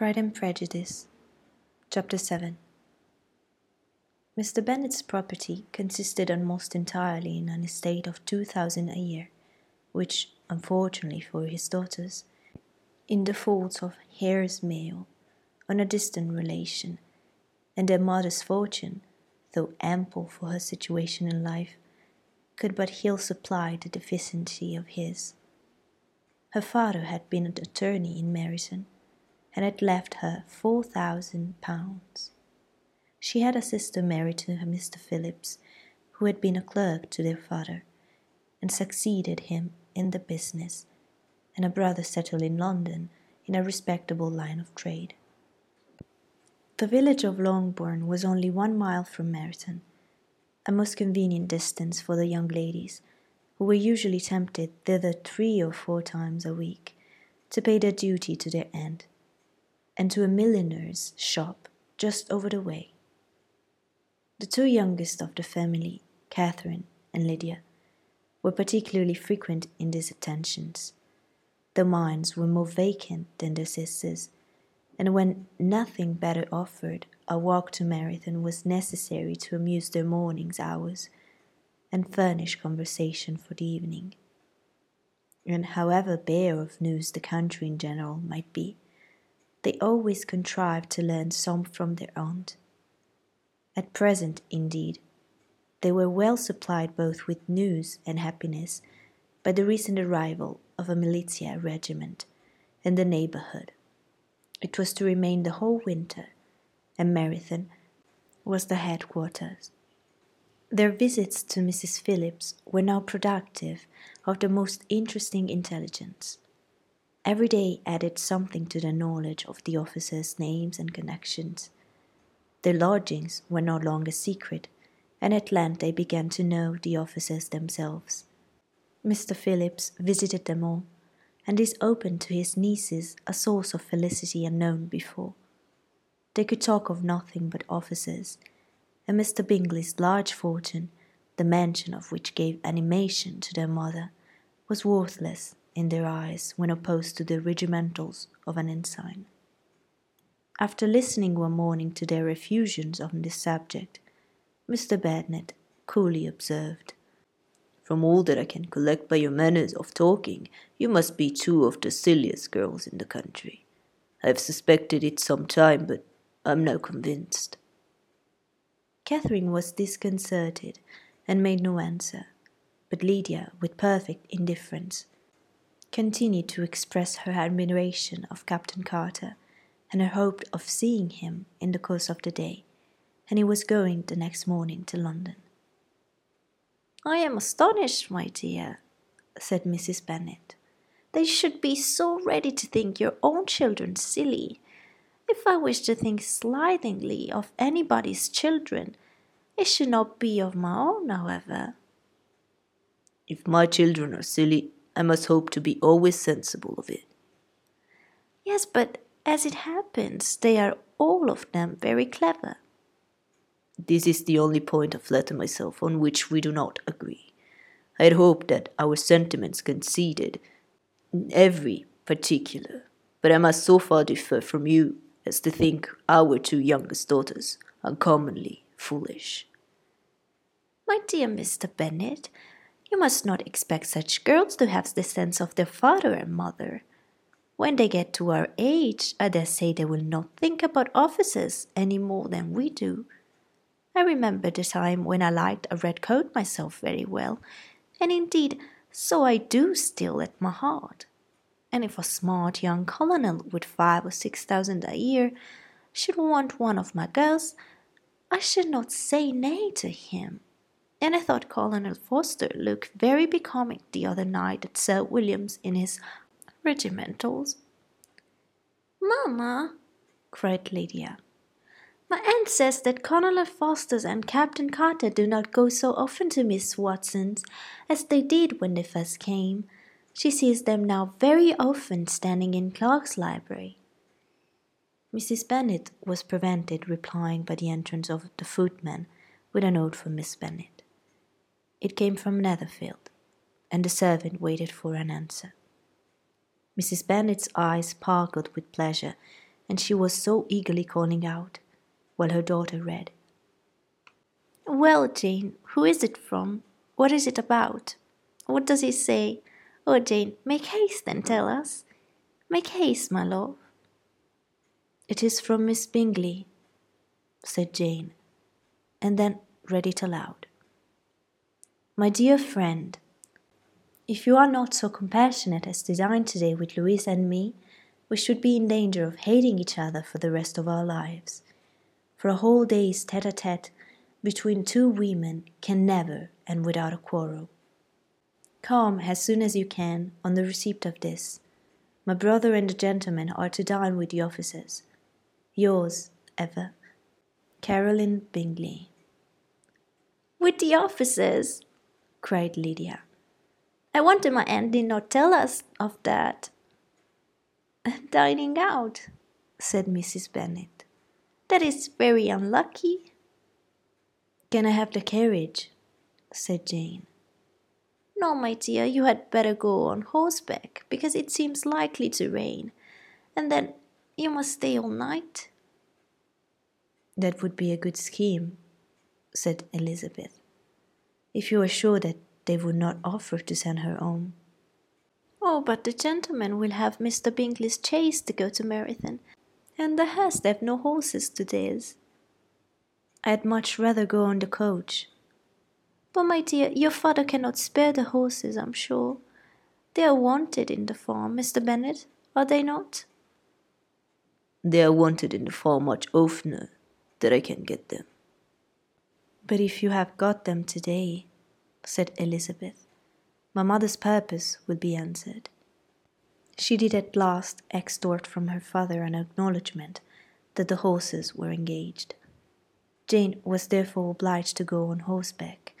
Pride and Prejudice, Chapter 7 Mr. Bennet's property consisted almost entirely in an estate of two thousand a year, which, unfortunately for his daughters, in default of heirs male on a distant relation, and their modest fortune, though ample for her situation in life, could but ill supply the deficiency of his. Her father had been an attorney in Meryton and had left her four thousand pounds. She had a sister married to a Mr. Phillips, who had been a clerk to their father, and succeeded him in the business, and a brother settled in London in a respectable line of trade. The village of Longbourn was only one mile from Meryton, a most convenient distance for the young ladies, who were usually tempted thither three or four times a week to pay their duty to their aunt and to a milliner's shop just over the way. The two youngest of the family, Catherine and Lydia, were particularly frequent in these attentions. Their minds were more vacant than their sisters', and when nothing better offered, a walk to Meryton was necessary to amuse their morning's hours and furnish conversation for the evening. And however bare of news the country in general might be, they always contrived to learn some from their aunt. At present, indeed, they were well supplied both with news and happiness by the recent arrival of a militia regiment in the neighbourhood. It was to remain the whole winter, and Meryton was the headquarters. Their visits to Mrs. Phillips were now productive of the most interesting intelligence. Every day added something to their knowledge of the officers' names and connections. Their lodgings were no longer secret, and at length they began to know the officers themselves. Mr. Phillips visited them all, and this opened to his nieces a source of felicity unknown before. They could talk of nothing but officers, and Mr. Bingley's large fortune, the mention of which gave animation to their mother, was worthless in their eyes when opposed to the regimentals of an ensign. After listening one morning to their effusions on this subject, Mr. Bennet coolly observed, From all that I can collect by your manners of talking, you must be two of the silliest girls in the country. I have suspected it some time, but I am now convinced. Catherine was disconcerted and made no answer, but Lydia, with perfect indifference, continued to express her admiration of Captain Carter and her hope of seeing him in the course of the day, and he was going the next morning to London. I am astonished, my dear, said Mrs. Bennet. They should be so ready to think your own children silly. If I wish to think slightingly of anybody's children, it should not be of my own, however. If my children are silly, I must hope to be always sensible of it. Yes, but as it happens, they are all of them very clever. This is the only point I flatter myself on which we do not agree. I had hoped that our sentiments conceded in every particular, but I must so far differ from you as to think our two youngest daughters uncommonly foolish. My dear Mr. Bennet, you must not expect such girls to have the sense of their father and mother. When they get to our age, I dare say they will not think about officers any more than we do. I remember the time when I liked a red coat myself very well, and indeed, so I do still at my heart. And if a smart young colonel with five or six thousand a year should want one of my girls, I should not say nay to him and I thought Colonel Forster looked very becoming the other night at Sir William's in his regimentals. Mamma, cried Lydia, my aunt says that Colonel Forster's and Captain Carter do not go so often to Miss Watson's as they did when they first came. She sees them now very often standing in Clark's library. Mrs. Bennet was prevented replying by the entrance of the footman with a note for Miss Bennet. It came from Netherfield, and the servant waited for an answer. Mrs. Bennet's eyes sparkled with pleasure, and she was so eagerly calling out, while her daughter read. Well, Jane, who is it from? What is it about? What does he say? Oh, Jane, make haste and tell us. Make haste, my love. It is from Miss Bingley, said Jane, and then read it aloud. My dear friend, if you are not so compassionate as to dine today with Louisa and me, we should be in danger of hating each other for the rest of our lives. For a whole day's tete a tete between two women can never end without a quarrel. Come as soon as you can on the receipt of this. My brother and the gentlemen are to dine with the officers. Yours ever, Caroline Bingley. With the officers? Cried Lydia. I wonder my aunt did not tell us of that. Dining out, said Mrs. Bennet. That is very unlucky. Can I have the carriage? said Jane. No, my dear, you had better go on horseback, because it seems likely to rain, and then you must stay all night. That would be a good scheme, said Elizabeth, if you are sure that they would not offer to send her home. Oh, but the gentlemen will have Mr. Bingley's chaise to go to Meryton, and the Hursts have no horses to theirs. I'd much rather go on the coach. But, my dear, your father cannot spare the horses, I'm sure. They are wanted in the farm, Mr. Bennet, are they not? They are wanted in the farm much oftener than I can get them. But if you have got them today, said Elizabeth, my mother's purpose will be answered. She did at last extort from her father an acknowledgment that the horses were engaged. Jane was therefore obliged to go on horseback,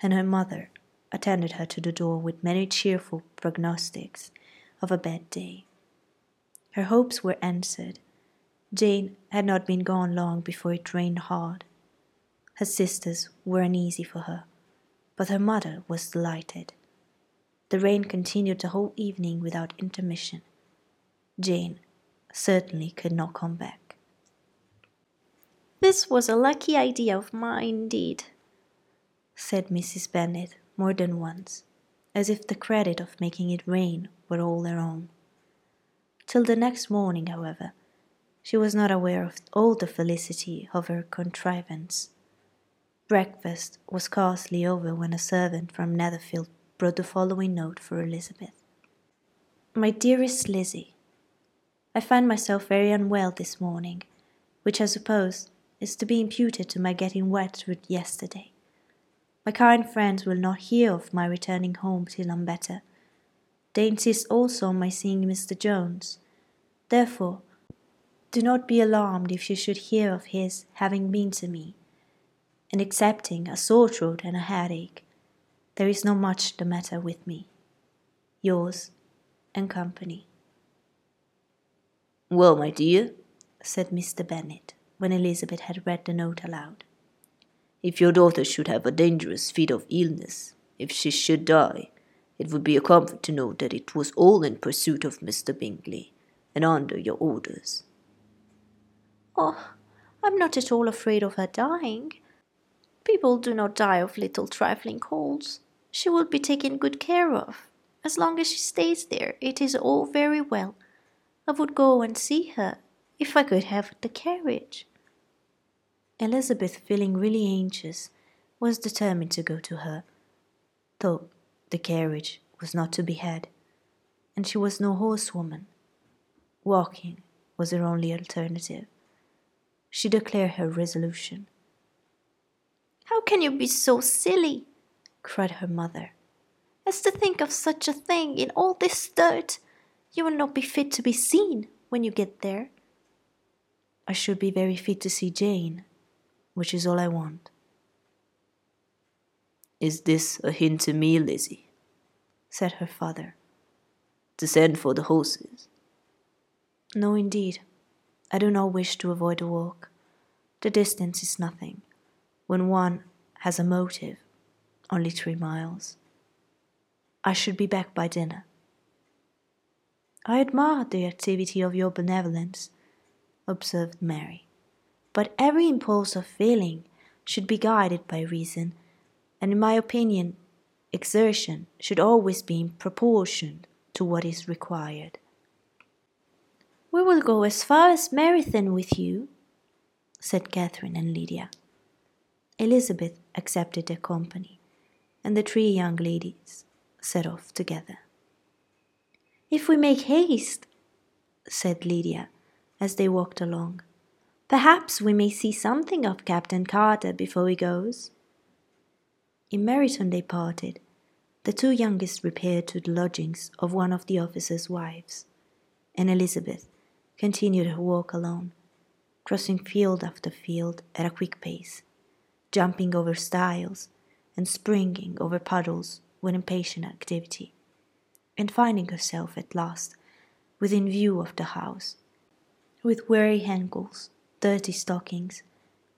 and her mother attended her to the door with many cheerful prognostics of a bad day. Her hopes were answered. Jane had not been gone long before it rained hard. Her sisters were uneasy for her, but her mother was delighted. The rain continued the whole evening without intermission. Jane certainly could not come back. This was a lucky idea of mine, indeed, said Mrs. Bennet more than once, as if the credit of making it rain were all their own. Till the next morning, however, she was not aware of all the felicity of her contrivance. Breakfast was scarcely over when a servant from Netherfield brought the following note for Elizabeth. My dearest Lizzie, I find myself very unwell this morning, which I suppose is to be imputed to my getting wet through yesterday. My kind friends will not hear of my returning home till I'm better. They insist also on my seeing Mr. Jones. Therefore, do not be alarmed if you should hear of his having been to me and excepting a sore throat and a headache, there is not much the matter with me. Yours and company. Well, my dear, said Mr. Bennet, when Elizabeth had read the note aloud, if your daughter should have a dangerous fit of illness, if she should die, it would be a comfort to know that it was all in pursuit of Mr. Bingley, and under your orders. Oh, I'm not at all afraid of her dying. People do not die of little trifling colds. She will be taken good care of. As long as she stays there, it is all very well. I would go and see her, if I could have the carriage. Elizabeth, feeling really anxious, was determined to go to her, though the carriage was not to be had, and she was no horsewoman. Walking was her only alternative. She declared her resolution. How can you be so silly? cried her mother. As to think of such a thing in all this dirt! You will not be fit to be seen when you get there. I should be very fit to see Jane, which is all I want. Is this a hint to me, Lizzie? said her father. To send for the horses? No, indeed. I do not wish to avoid a walk. The distance is nothing when one has a motive, only three miles. I should be back by dinner. I admire the activity of your benevolence, observed Mary. But every impulse of feeling should be guided by reason, and in my opinion, exertion should always be in proportion to what is required. We will go as far as Meryton with you, said Catherine and Lydia. Elizabeth accepted their company, and the three young ladies set off together. If we make haste, said Lydia as they walked along, perhaps we may see something of Captain Carter before he goes. In Meryton they parted. The two youngest repaired to the lodgings of one of the officers' wives, and Elizabeth continued her walk alone, crossing field after field at a quick pace, jumping over stiles and springing over puddles with impatient activity, and finding herself at last within view of the house, with weary ankles, dirty stockings,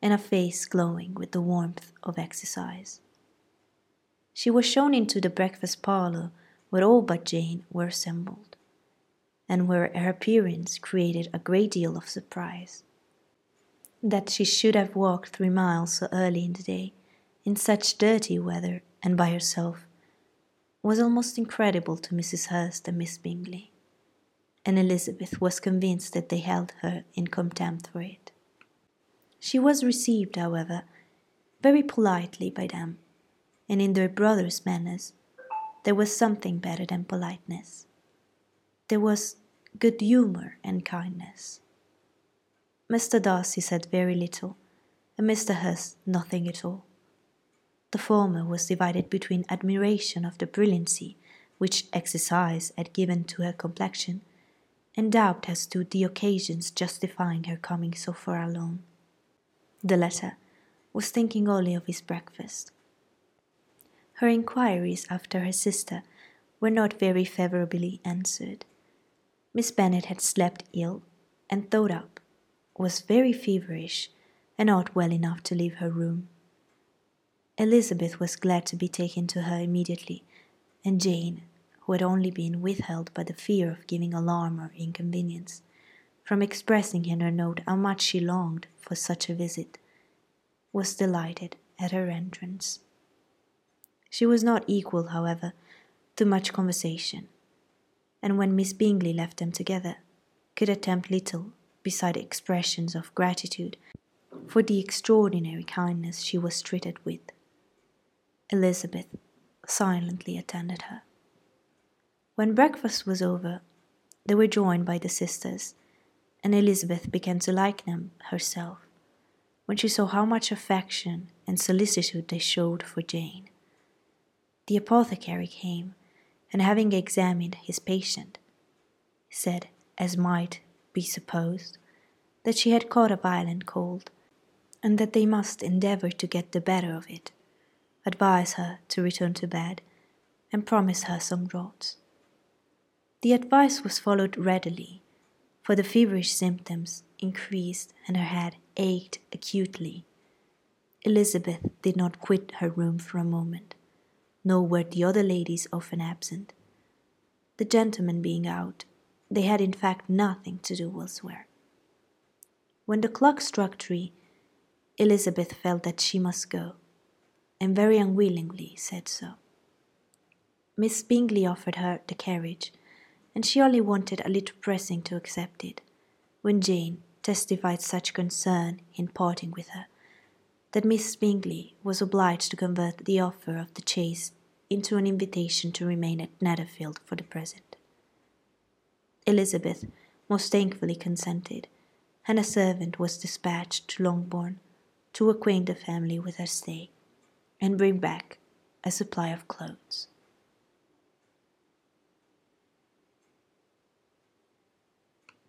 and a face glowing with the warmth of exercise. She was shown into the breakfast parlour where all but Jane were assembled and where her appearance created a great deal of surprise. That she should have walked three miles so early in the day, in such dirty weather, and by herself, was almost incredible to Mrs. Hurst and Miss Bingley, and Elizabeth was convinced that they held her in contempt for it. She was received, however, very politely by them, and in their brother's manners there was something better than politeness. There was good humour and kindness. Mr. Darcy said very little, and Mr. Hurst nothing at all. The former was divided between admiration of the brilliancy which exercise had given to her complexion, and doubt as to the occasions justifying her coming so far alone. The latter was thinking only of his breakfast. Her inquiries after her sister were not very favourably answered. Miss Bennet had slept ill, and thought up, was very feverish, and not well enough to leave her room. Elizabeth was glad to be taken to her immediately, and Jane, who had only been withheld by the fear of giving alarm or inconvenience, from expressing in her note how much she longed for such a visit, was delighted at her entrance. She was not equal, however, to much conversation, and when Miss Bingley left them together, could attempt little beside expressions of gratitude for the extraordinary kindness she was treated with. Elizabeth silently attended her. When breakfast was over, they were joined by the sisters, and Elizabeth began to like them herself when she saw how much affection and solicitude they showed for Jane. The apothecary came and having examined his patient, said, as might be supposed, that she had caught a violent cold, and that they must endeavour to get the better of it, advise her to return to bed, and promise her some draughts. The advice was followed readily, for the feverish symptoms increased and her head ached acutely. Elizabeth did not quit her room for a moment nor were the other ladies often absent. The gentlemen being out, they had in fact nothing to do elsewhere. When the clock struck three, Elizabeth felt that she must go, and very unwillingly said so. Miss Bingley offered her the carriage, and she only wanted a little pressing to accept it, when Jane testified such concern in parting with her that Miss Bingley was obliged to convert the offer of the chaise into an invitation to remain at Netherfield for the present. Elizabeth most thankfully consented, and a servant was dispatched to Longbourn to acquaint the family with her stay and bring back a supply of clothes.